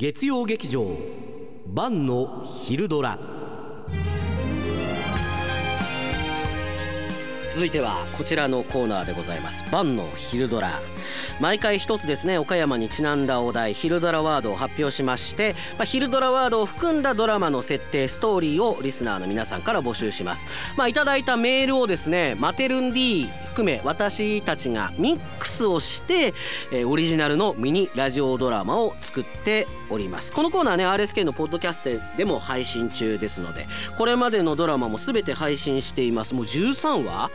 月曜劇場晩の昼ドラ。続いてはこちらのコーナーでございます。晩の昼ドラ。毎回一つですね岡山にちなんだお題昼ドラワードを発表しまして、まあ、昼ドラワードを含んだドラマの設定ストーリーをリスナーの皆さんから募集します。まあいただいたメールをですねマテルン D 含め私たちがミックスをして、えー、オリジナルのミニラジオドラマを作っております。このコーナーね RSK のポッドキャストでも配信中ですのでこれまでのドラマも全て配信しています。もう13話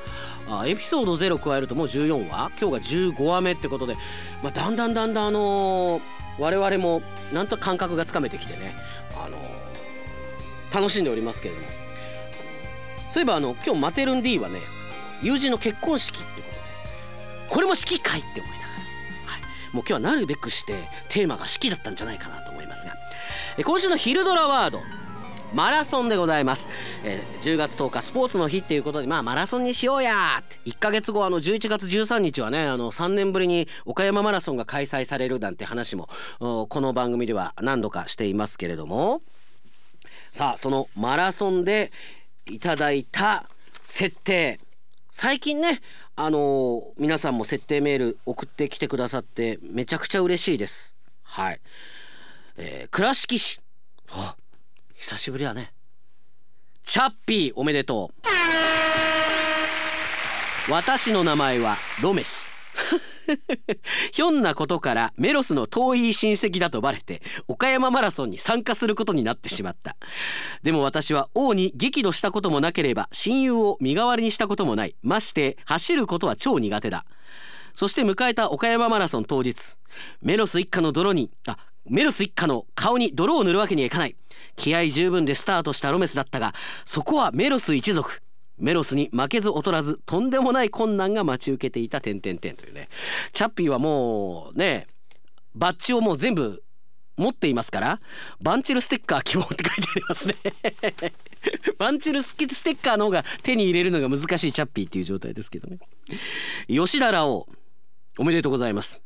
あエピソード0加えるともう14話？今日が15話目ってことで、まあ、だんだんだんだんあのー、我々もなんと感覚がつかめてきてね、あのー、楽しんでおりますけれども。そういえばあの今日マテルン D はね友人の結婚式ってことでこれも式会って思いながら、はい、もう今日はなるべくしてテーマが式だったんじゃないかなと思いますが。今週の昼ドラワード。マラソンでございます、えー、10月10日スポーツの日っていうことでまあマラソンにしようや。って1ヶ月後あの11月13日はねあの3年ぶりに岡山マラソンが開催されるなんて話もこの番組では何度かしていますけれども。さあそのマラソンでいただいた設定。最近ねあのー、皆さんも設定メール送ってきてくださってめちゃくちゃ嬉しいです。はい、えー、倉敷市。あ久しぶりだね。チャッピーおめでとう。私の名前はロメス。ひょんなことからメロスの遠い親戚だとバレて岡山マラソンに参加することになってしまった。でも私は王に激怒したこともなければ親友を身代わりにしたこともない。まして走ることは超苦手だ。そして迎えた岡山マラソン当日メロス一家の泥にあメロス一家の顔に泥を塗るわけにはいかない。気合十分でスタートしたロメスだったがそこはメロス一族。メロスに負けず劣らずとんでもない困難が待ち受けていた点々点というね。チャッピーはもうねバッジをもう全部持っていますからバンチルステッカー希望って書いてありますね。バンチルステッカーの方が手に入れるのが難しいチャッピーっていう状態ですけどね。吉田ラオおめでとうございます。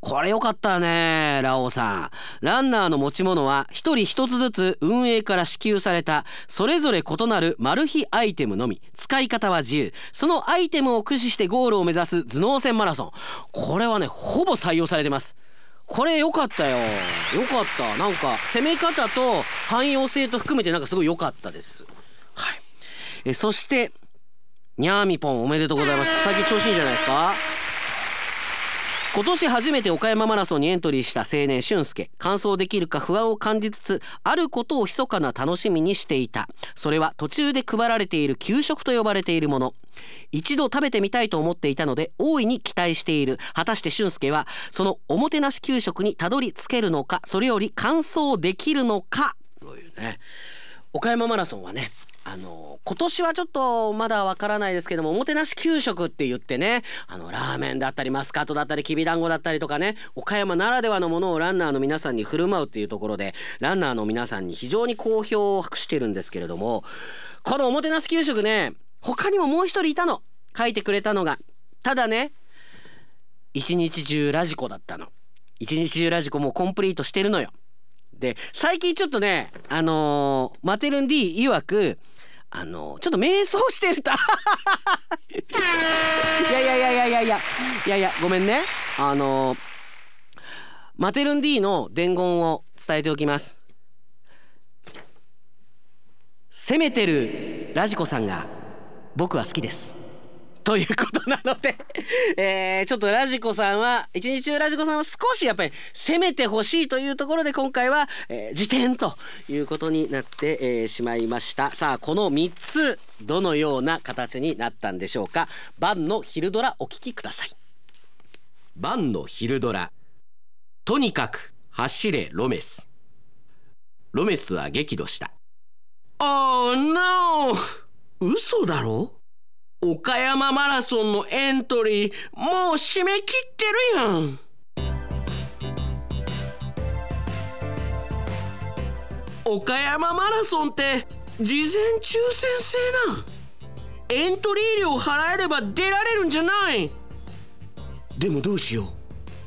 これよかったねラオウさん。ランナーの持ち物は1人1つずつ運営から支給されたそれぞれ異なるマル秘アイテムのみ。使い方は自由。そのアイテムを駆使してゴールを目指す頭脳戦マラソン。これはねほぼ採用されてます。これ良かったよ。良かった。なんか攻め方と汎用性と含めてなんかすごい良かったです。はい。えそしてニャーミポンおめでとうございます。最近調子いいんじゃないですか？今年初めて岡山マラソンにエントリーした青年俊介。完走できるか不安を感じつつあることを密かな楽しみにしていた。それは途中で配られている給食と呼ばれているもの。一度食べてみたいと思っていたので大いに期待している。果たして俊介はそのおもてなし給食にたどり着けるのかそれより完走できるのか。というね。岡山マラソンはねあの今年はちょっとまだわからないですけどもおもてなし給食って言ってねあのラーメンだったりマスカットだったりきびだんごだったりとかね岡山ならではのものをランナーの皆さんに振る舞うっていうところでランナーの皆さんに非常に好評を博してるんですけれどもこのおもてなし給食ね他にももう一人いたの書いてくれたのがただね一日中ラジコだったの。一日中ラジコもコンプリートしてるのよ。で最近ちょっとねあのー、マテルン D 曰くあのちょっと瞑想してると。いやいやいやいやいや。いやいやいやごめんね。あのマテルン D の伝言を伝えておきます。攻めてるラジコさんが僕は好きです。ということなので えー、ちょっとラジコさんは一日中ラジコさんは少しやっぱり攻めてほしいというところで今回は、えー、辞典ということになって、えー、しまいました。さあこの3つどのような形になったんでしょうか？晩の昼ドラお聞きください。晩の昼ドラ。とにかく走れロメス。ロメスは激怒した。Oh no 嘘だろ？岡山マラソンのエントリーもう締め切ってるやん。岡山マラソンって事前抽選制な。エントリー料払えれば出られるんじゃない。でもどうしよ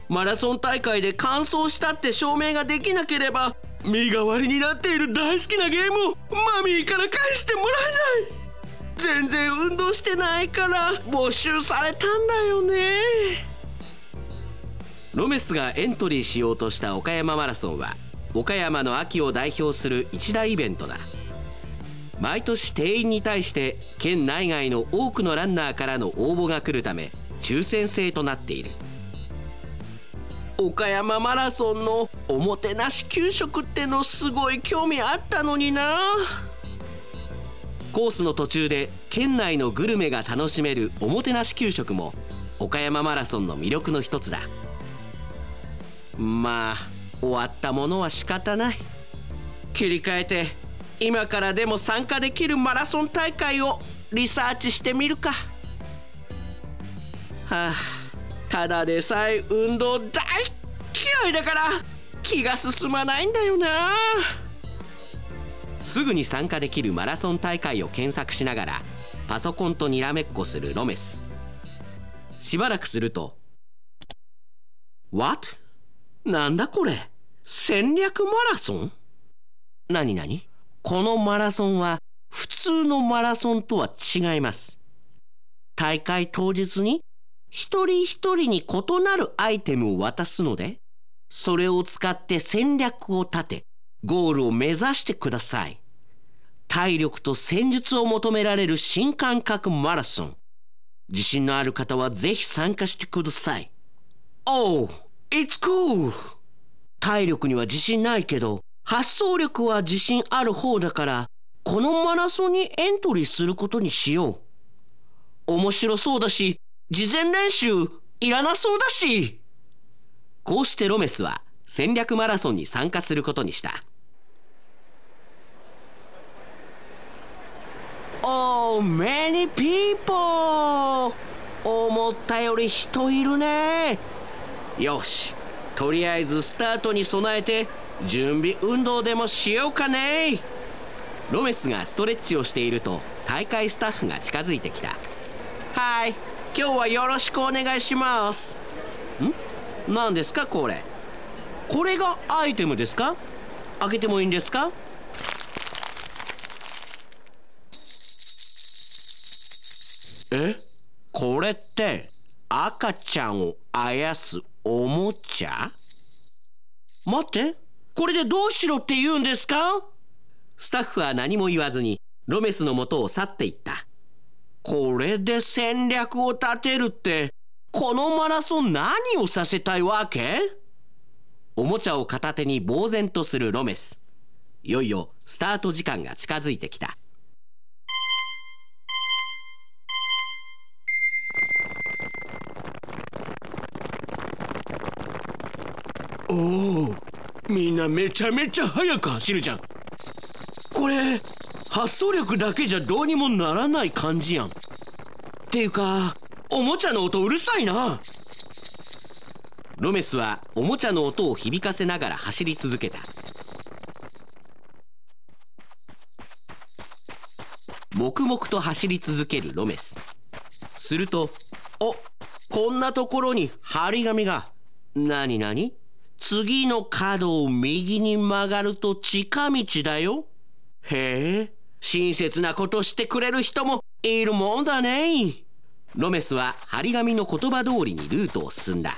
う。マラソン大会で完走したって証明ができなければ身代わりになっている大好きなゲームをマミーから返してもらえない。全然運動してないから没収されたんだよね。ロメスがエントリーしようとした岡山マラソンは岡山の秋を代表する一大イベントだ。毎年定員に対して県内外の多くのランナーからの応募が来るため抽選制となっている。岡山マラソンのおもてなし給食ってのすごい興味あったのにな。コースの途中で県内のグルメが楽しめるおもてなし給食も岡山マラソンの魅力の一つだ。まあ終わったものは仕方ない。切り替えて今からでも参加できるマラソン大会をリサーチしてみるか。はあただでさえ運動大嫌いだから気が進まないんだよな。すぐに参加できるマラソン大会を検索しながらパソコンとにらめっこするロメス。しばらくすると「What? なんだこれ？戦略マラソン？何何？このマラソンは普通のマラソンとは違います。大会当日に一人一人に異なるアイテムを渡すので、それを使って戦略を立て、ゴールを目指してください。体力と戦術を求められる新感覚マラソン。自信のある方はぜひ参加してください。Oh, it's cool! 体力には自信ないけど、発想力は自信ある方だから、このマラソンにエントリーすることにしよう。面白そうだし、事前練習いらなそうだしこうしてロメスは戦略マラソンに参加することにした Oh, many people! 思ったより人いるね。よし。とりあえずスタートに備えて準備運動でもしようかね。ロメスがストレッチをしていると大会スタッフが近づいてきた。はい今日はよろしくお願いします。ん？何ですかこれ？これがアイテムですか？開けてもいいんですか？え？これって赤ちゃんをあやすおもちゃ？待ってこれでどうしろって言うんですか？スタッフは何も言わずにロメスのもとを去っていった。これで戦略を立てるってこのマラソン何をさせたいわけ？おもちゃを片手に呆然とするロメス。いよいよスタート時間が近づいてきた。おおみんなめちゃめちゃ速く走るじゃん。これ発想力だけじゃどうにもならない感じやん。っていうかおもちゃの音うるさいな。ロメスはおもちゃの音を響かせながら走り続けた。黙々と走り続けるロメス。するとおこんなところに張り紙が。何何次の角を右に曲がると近道だよ。へえ親切なことしてくれる人もいるもんだね。ロメスは張り紙の言葉通りにルートを進んだ。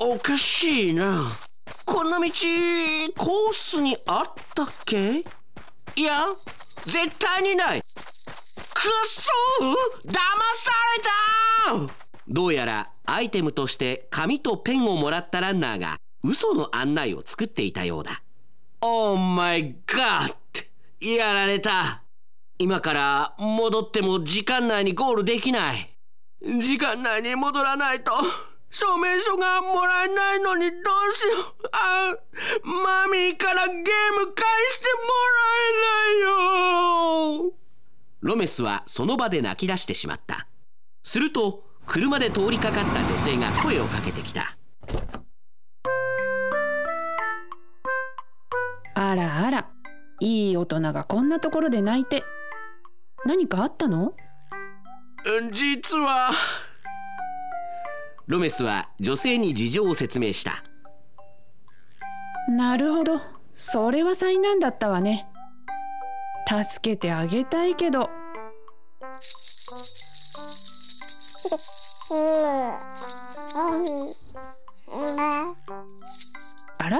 おかしいな。こんな道コースにあったっけ？いや絶対にない。そ騙されたどうやらアイテムとして紙とペンをもらったランナーが嘘の案内を作っていたようだ。オーマイガッやられた今から戻っても時間内にゴールできない。時間内に戻らないと証明書がもらえないのにどうしよう。あ、マミーからゲーム返してもらえないよロメスはその場で泣き出してしまった。すると車で通りかかった女性が声をかけてきた。あらあらいい大人がこんなところで泣いて。何かあったの？実は。ロメスは女性に事情を説明した。なるほど。それは災難だったわね助けてあげたいけど。あら？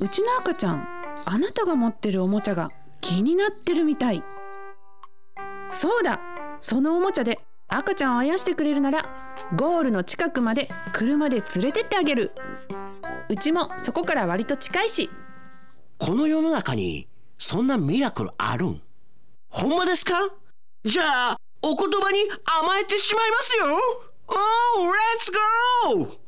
うちの赤ちゃんあなたが持ってるおもちゃが気になってるみたい。そうだ。そのおもちゃで赤ちゃんをあやしてくれるならゴールの近くまで車で連れてってあげる。うちもそこから割と近いし。この世の中にそんなミラクルあるん？ほんまですか？じゃあお言葉に甘えてしまいますよ。Oh, let's go!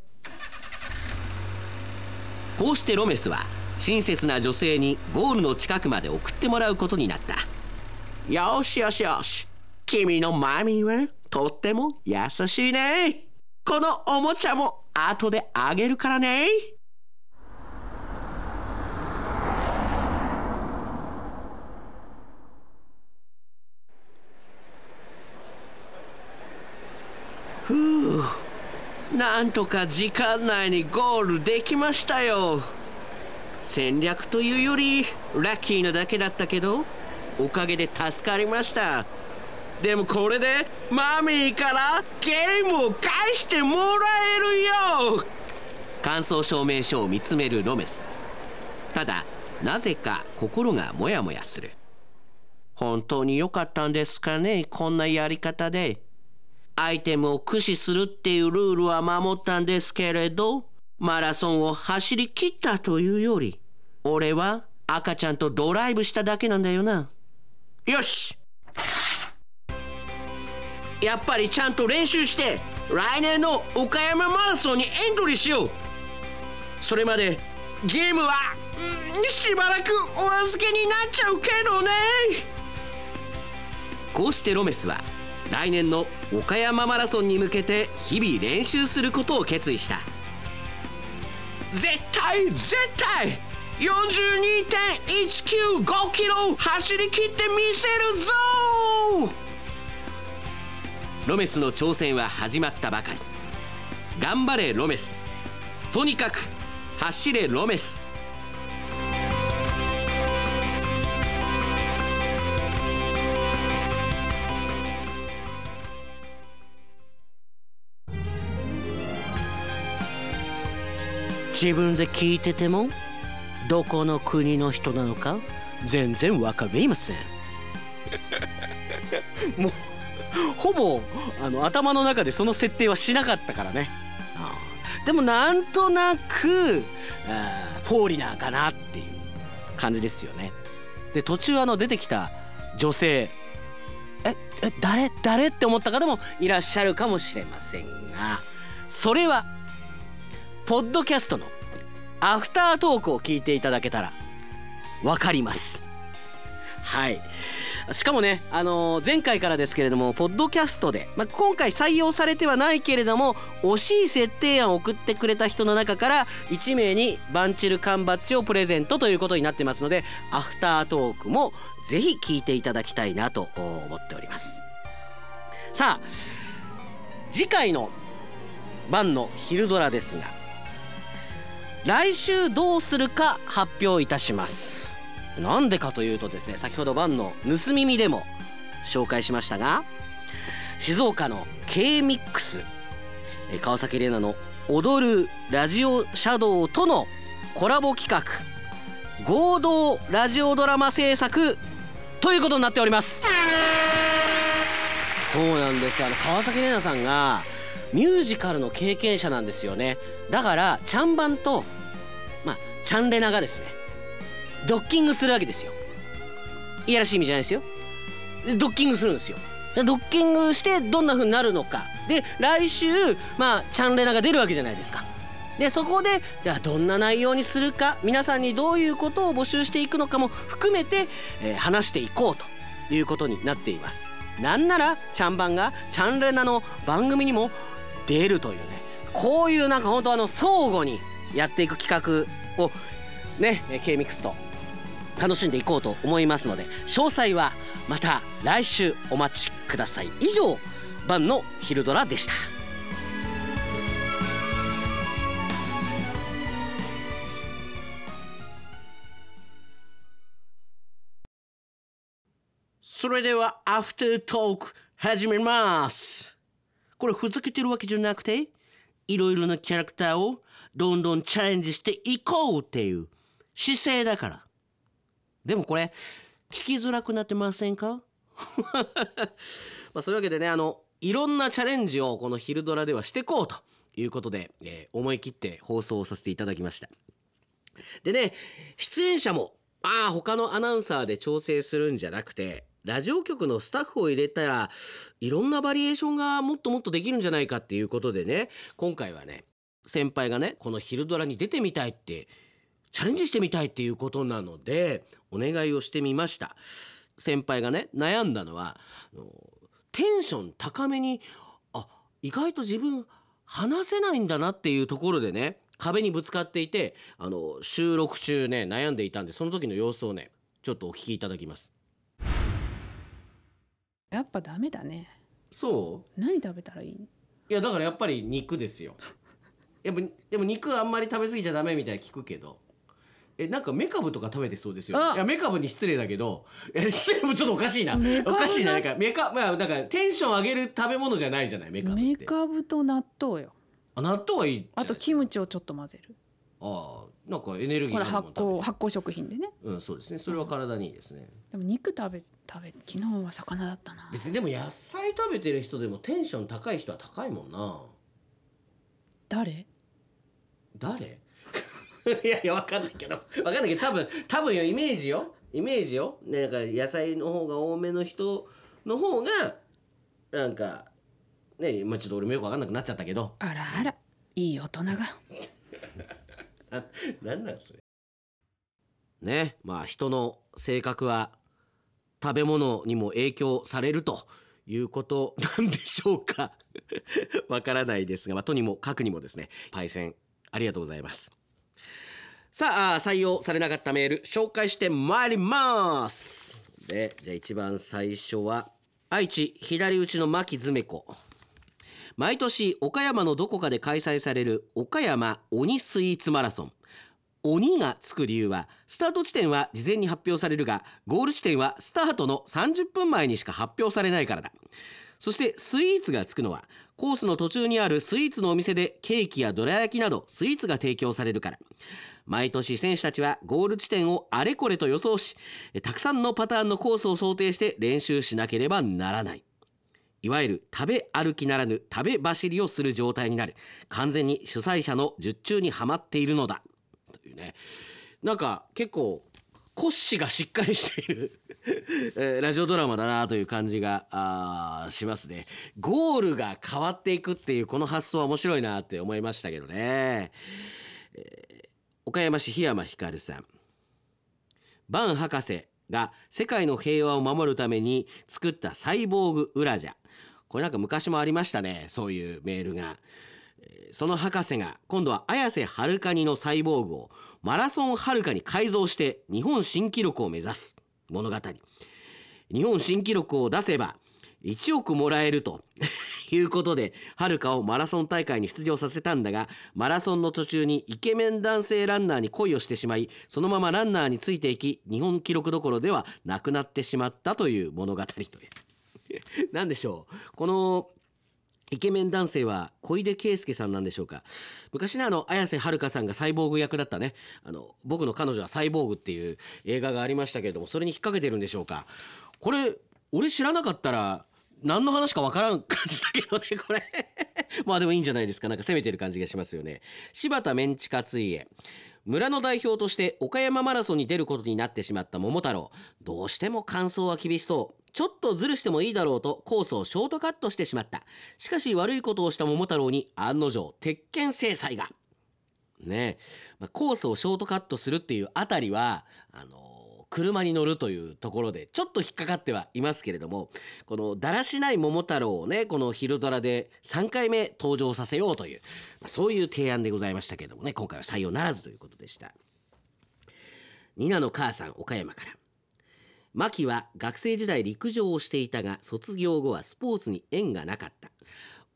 こうしてロメスは親切な女性にゴールの近くまで送ってもらうことになった。よしよしよし。君のマミーはとっても優しいね。このおもちゃも後であげるからねふうなんとか時間内にゴールできましたよ。戦略というよりラッキーなだけだったけどおかげで助かりました。でもこれでマミーからゲームを返してもらえるよ。感想証明書を見つめるロメス。ただなぜか心がモヤモヤする。本当に良かったんですかねこんなやり方で。アイテムを駆使するっていうルールは守ったんですけれど、マラソンを走り切ったというより、俺は赤ちゃんとドライブしただけなんだよな。よし！やっぱりちゃんと練習して、来年の岡山マラソンにエントリーしよう。それまでゲームは、んしばらくお預けになっちゃうけどね。こうしてロメスは来年の岡山マラソンに向けて日々練習することを決意した。絶対絶対42.195キロ走り切ってみせるぞ！ロメスの挑戦は始まったばかり。頑張れロメス。とにかく走れロメス。自分で聞いててもどこの国の人なのか全然わかりません。もうほぼあの頭の中でその設定はしなかったからね。でもなんとなくあフォーリナーかなっていう感じですよね。で途中あの出てきた女性ええ誰？誰？って思った方もいらっしゃるかもしれませんがそれはポッドキャストのアフタートークを聞いていただけたらわかります。はい。しかもね、あのー前回からですけれどもポッドキャストで、まあ、今回採用されてはないけれども惜しい設定案を送ってくれた人の中から1名にバンチル缶バッジをプレゼントということになってますのでアフタートークもぜひ聞いていただきたいなと思っております。さあ次回の晩の昼ドラですが来週どうするか発表いたします。なんでかというとですね先ほど晩の盗み見でも紹介しましたが静岡の K-MIX え川崎玲奈の「踊るラジオシャドウ」とのコラボ企画合同ラジオドラマ制作ということになっております。そうなんですあの川崎玲奈さんがミュージカルの経験者なんですよね。だからチャンバンとチャンレナがですねドッキングするわけですよ。いやらしい意味じゃないですよ。ドッキングするんですよ。でドッキングしてどんな風になるのか。で来週まあチャンレナが出るわけじゃないですか。でそこでじゃあどんな内容にするか皆さんにどういうことを募集していくのかも含めて、えー話していこうということになっています。なんならチャンバンがチャンレナの番組にも出るというねこういうなんか本当あの相互にやっていく企画をね K-MIX と楽しんでいこうと思いますので詳細はまた来週お待ちください。以上晩の昼ドラでした。それではアフタートーク始めます。これふざけてるわけじゃなくていろいろなキャラクターをどんどんチャレンジしていこうっていう姿勢だから。でもこれ聞きづらくなってませんか？まあそういうわけでねあのいろんなチャレンジをこの「昼ドラ」ではしてこうということで、えー思い切って放送させていただきました。でね出演者もああ他のアナウンサーで調整するんじゃなくてラジオ局のスタッフを入れたらいろんなバリエーションがもっともっとできるんじゃないかっていうことでね今回はね先輩がねこの「昼ドラ」に出てみたいってチャレンジしてみたいっていうことなのでお願いをしてみました。先輩がね悩んだのはテンション高めにあ意外と自分話せないんだなっていうところでね壁にぶつかっていてあの収録中ね悩んでいたんでその時の様子をねちょっとお聞きいただきます。やっぱダメだね。そう？何食べたらいい？いやだからやっぱり肉ですよやっぱでも肉あんまり食べ過ぎちゃダメみたいに聞くけどえなんかメカブとか食べてそうですよ。あ。いやメカブに失礼だけどえ失礼もちょっとおかしいな。メカブおかしいな。なんかメカまあだからテンション上げる食べ物じゃないじゃないメカブって。メカブと納豆よ。あ納豆はいいじゃなあといですか。キムチをちょっと混ぜる。ああなんかエネルギーこれ発酵発酵食品でね。うんそうですね。それは体にいいですね。でも肉食べ食べ昨日は魚だったな。別にでも野菜食べてる人でもテンション高い人は高いもんな。誰？誰？いやいやわかんないけど。わかんないけど多分多分よイメージよ。イメージよ、ね、なんか野菜の方が多めの人の方がなんかねまあちょっと俺もよくわかんなくなっちゃったけど。あらあら。いい大人が。な なんなんそれ。ねまあ人の性格は食べ物にも影響されるということなんでしょうか。わからないですが、まあ、とにもかくにもですねパイセンありがとうございます。さあ採用されなかったメール紹介してまいります。でじゃあ一番最初は愛知左打ちの牧詰子。毎年岡山のどこかで開催される岡山鬼スイーツマラソン。鬼がつく理由はスタート地点は事前に発表されるがゴール地点はスタートの30分前にしか発表されないからだ。そしてスイーツがつくのはコースの途中にあるスイーツのお店でケーキやどら焼きなどスイーツが提供されるから。毎年選手たちはゴール地点をあれこれと予想したくさんのパターンのコースを想定して練習しなければならない。いわゆる食べ歩きならぬ食べ走りをする状態になる。完全に主催者の術中にはまっているのだ。というね。なんか結構骨子がしっかりしている、えーラジオドラマだなという感じがあしますね。ゴールが変わっていくっていうこの発想は面白いなって思いましたけどね、えー岡山市檜山光さん。バン博士が世界の平和を守るために作ったサイボーグウラジャこれなんか昔もありましたねそういうメールが。その博士が今度は綾瀬はるかにのサイボーグをマラソンはるかに改造して日本新記録を目指す。物語。日本新記録を出せば1億もらえると いうことではるかをマラソン大会に出場させたんだがマラソンの途中にイケメン男性ランナーに恋をしてしまいそのままランナーについていき日本記録どころではなくなってしまったという物語という。何でしょう。このイケメン男性は小出圭介さんなんでしょうか。昔ねあの綾瀬はるかさんがサイボーグ役だったね。あの僕の彼女はサイボーグっていう映画がありましたけれどもそれに引っ掛けてるんでしょうか。これ俺知らなかったら何の話かわからん感じだけどねこれ。まあでもいいんじゃないですか。なんか攻めてる感じがしますよね。柴田メンチカツイエ。村の代表として岡山マラソンに出ることになってしまった桃太郎。どうしても感想は厳しそう。ちょっとずるしてもいいだろうとコースをショートカットしてしまった。しかし悪いことをした桃太郎に案の定鉄拳制裁が。ねえ、ま、コースをショートカットするっていうあたりはあの車に乗るというところでちょっと引っかかってはいますけれどもこのだらしない桃太郎をねこの昼ドラで3回目登場させようという、まあそういう提案でございましたけれどもね今回は採用ならずということでした。ニナの母さん岡山から牧は学生時代陸上をしていたが卒業後はスポーツに縁がなかった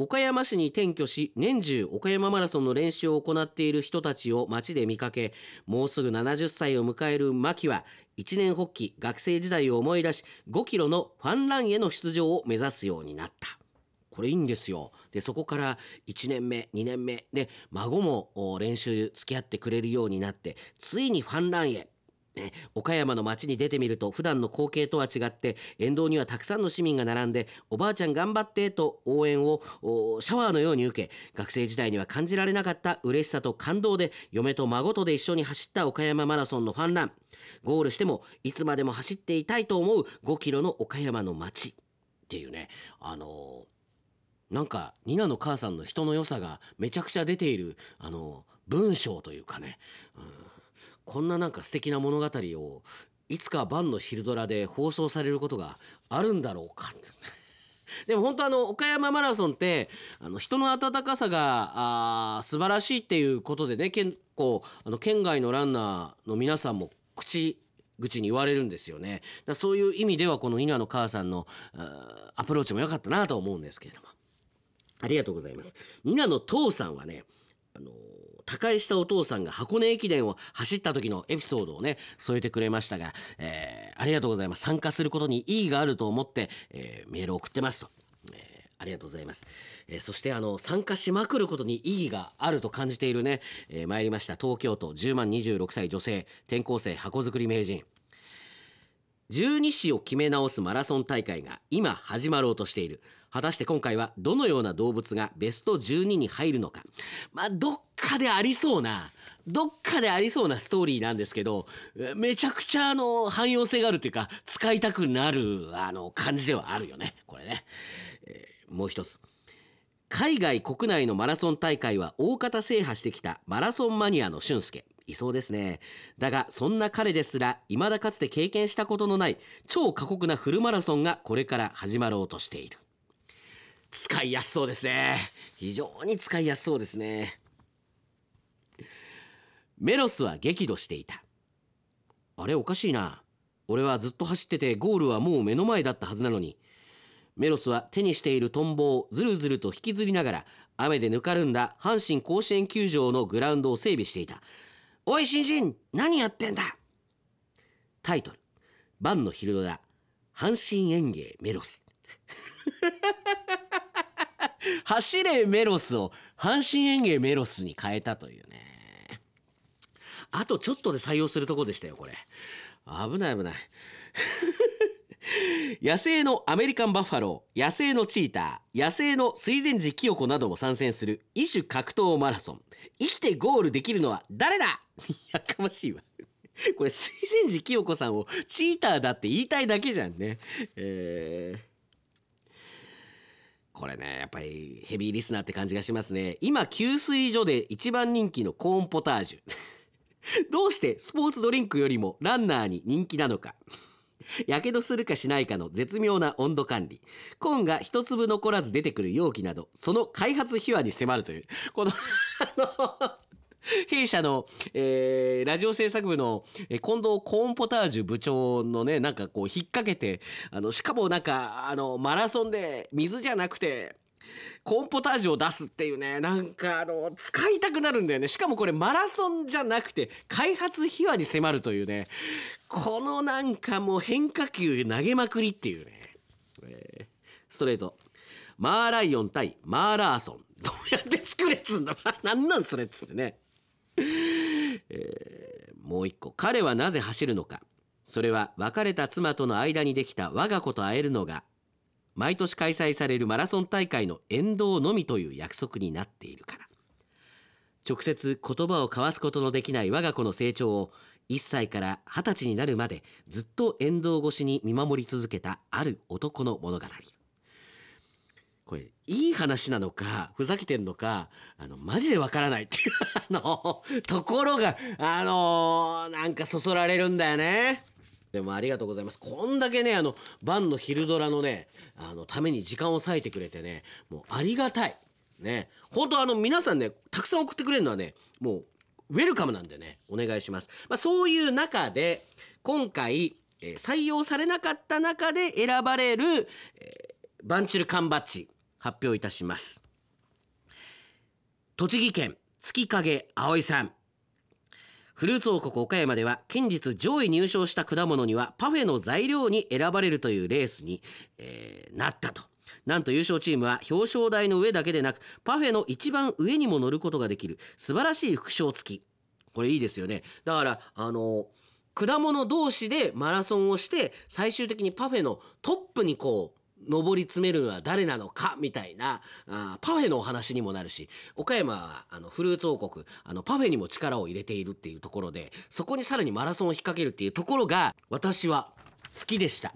岡山市に転居し年中岡山マラソンの練習を行っている人たちを街で見かけもうすぐ70歳を迎える牧は一年発起学生時代を思い出し5キロのファンランへの出場を目指すようになった。これいいんですよ。でそこから1年目2年目で孫も練習付き合ってくれるようになってついにファンランへね、岡山の街に出てみると普段の光景とは違って沿道にはたくさんの市民が並んでおばあちゃん頑張ってと応援をシャワーのように受け学生時代には感じられなかった嬉しさと感動で嫁と孫とで一緒に走った岡山マラソンのファンラン。ゴールしてもいつまでも走っていたいと思う5キロの岡山の街っていうね。あのーなんかニナの母さんの人の良さがめちゃくちゃ出ているあの文章というかね、うん、こんななんか素敵な物語をいつか晩の昼ドラで放送されることがあるんだろうか。でも本当あの岡山マラソンってあの人の温かさがあ素晴らしいっていうことでね結構あの県外のランナーの皆さんも口口に言われるんですよね。だそういう意味ではこのニナの母さんのアプローチも良かったなと思うんですけれども。ありがとうございます。ニナの父さんはね、あの他界したお父さんが箱根駅伝を走った時のエピソードをね添えてくれましたが、えー、ありがとうございます。参加することに意義があると思って、えー、メールを送ってますと、えー、ありがとうございます、えー、そしてあの参加しまくることに意義があると感じているね、えー、参りました。東京都10万26歳女性転校生箱作り名人。十二支を決め直すマラソン大会が今始まろうとしている。果たして今回はどのような動物がベスト12に入るのか。まあどっかでありそうなどっかでありそうなストーリーなんですけどめちゃくちゃあの汎用性があるっていうか使いたくなるあの感じではあるよね。これね、えー、もう一つ。海外国内のマラソン大会は大方制覇してきたマラソンマニアの俊介。いそうですね。だがそんな彼ですら未だかつて経験したことのない超過酷なフルマラソンがこれから始まろうとしている。使いやすそうですね。非常に使いやすそうですね。メロスは激怒していた。あれおかしいな。俺はずっと走っててゴールはもう目の前だったはずなのに。メロスは手にしているトンボをずるずると引きずりながら雨でぬかるんだ阪神甲子園球場のグラウンドを整備していた。おい新人何やってんだ？タイトル。晩の昼ドラ。阪神園芸メロス。走れメロスを阪神園芸メロスに変えたというね。あとちょっとで採用するとこでしたよこれ。危ない危ない。野生のアメリカンバッファロー野生のチーター野生の水前寺清子なども参戦する異種格闘マラソン。生きてゴールできるのは誰だ？やかましいわ。これ水前寺清子さんをチーターだって言いたいだけじゃんね。えー。これねやっぱりヘビーリスナーって感じがしますね。今給水所で一番人気のコーンポタージュ。どうしてスポーツドリンクよりもランナーに人気なのか。やけどするかしないかの絶妙な温度管理。コーンが一粒残らず出てくる容器などその開発秘話に迫るという。この 弊社の、えー、ラジオ制作部の、え、近藤コーンポタージュ部長のねなんかこう引っ掛けてあのしかもなんかあのマラソンで水じゃなくてコーンポタージュを出すっていうねなんかあの使いたくなるんだよね。しかもこれマラソンじゃなくて開発秘話に迫るというねこのなんかもう変化球投げまくりっていうね、えー、ストレート。マーライオン対マーラーソン。どうやって作れっつうんだ？なんなんそれっつってね。えー、もう一個。彼はなぜ走るのか。それは別れた妻との間にできた我が子と会えるのが毎年開催されるマラソン大会の沿道のみという約束になっているから。直接言葉を交わすことのできない我が子の成長を1歳から20歳になるまでずっと沿道越しに見守り続けたある男の物語。これいい話なのかふざけてんのかあのマジでわからないっていう あのところがあのなんかそそられるんだよね。でもありがとうございます。こんだけね、あの、晩の昼ドラのね、あの、ために時間を割いてくれてね、もうありがたい。ね。本当あの、皆さんね、たくさん送ってくれるのはね、もう、ウェルカムなんでねお願いします、まあ、そういう中で今回、えー採用されなかった中で選ばれる、えーバンチル缶バッジ発表いたします。栃木県月影葵さん。フルーツ王国岡山では近日上位入賞した果物にはパフェの材料に選ばれるというレースに、えーなったと。なんと優勝チームは表彰台の上だけでなくパフェの一番上にも乗ることができる素晴らしい副賞付き。これいいですよね。だからあの果物同士でマラソンをして最終的にパフェのトップにこう上り詰めるのは誰なのかみたいなあパフェのお話にもなるし岡山はあのフルーツ王国あのパフェにも力を入れているっていうところでそこにさらにマラソンを引っ掛けるっていうところが私は好きでした。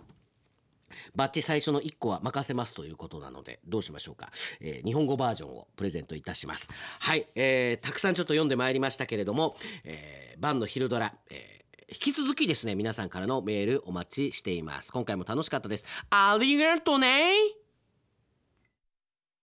バッジ最初の1個は任せますということなのでどうしましょうか、えー日本語バージョンをプレゼントいたしますはい、えーたくさんちょっと読んでまいりましたけれども、えー、バンの昼ドラ、えー引き続きですね皆さんからのメールお待ちしています。今回も楽しかったです。ありがとうね。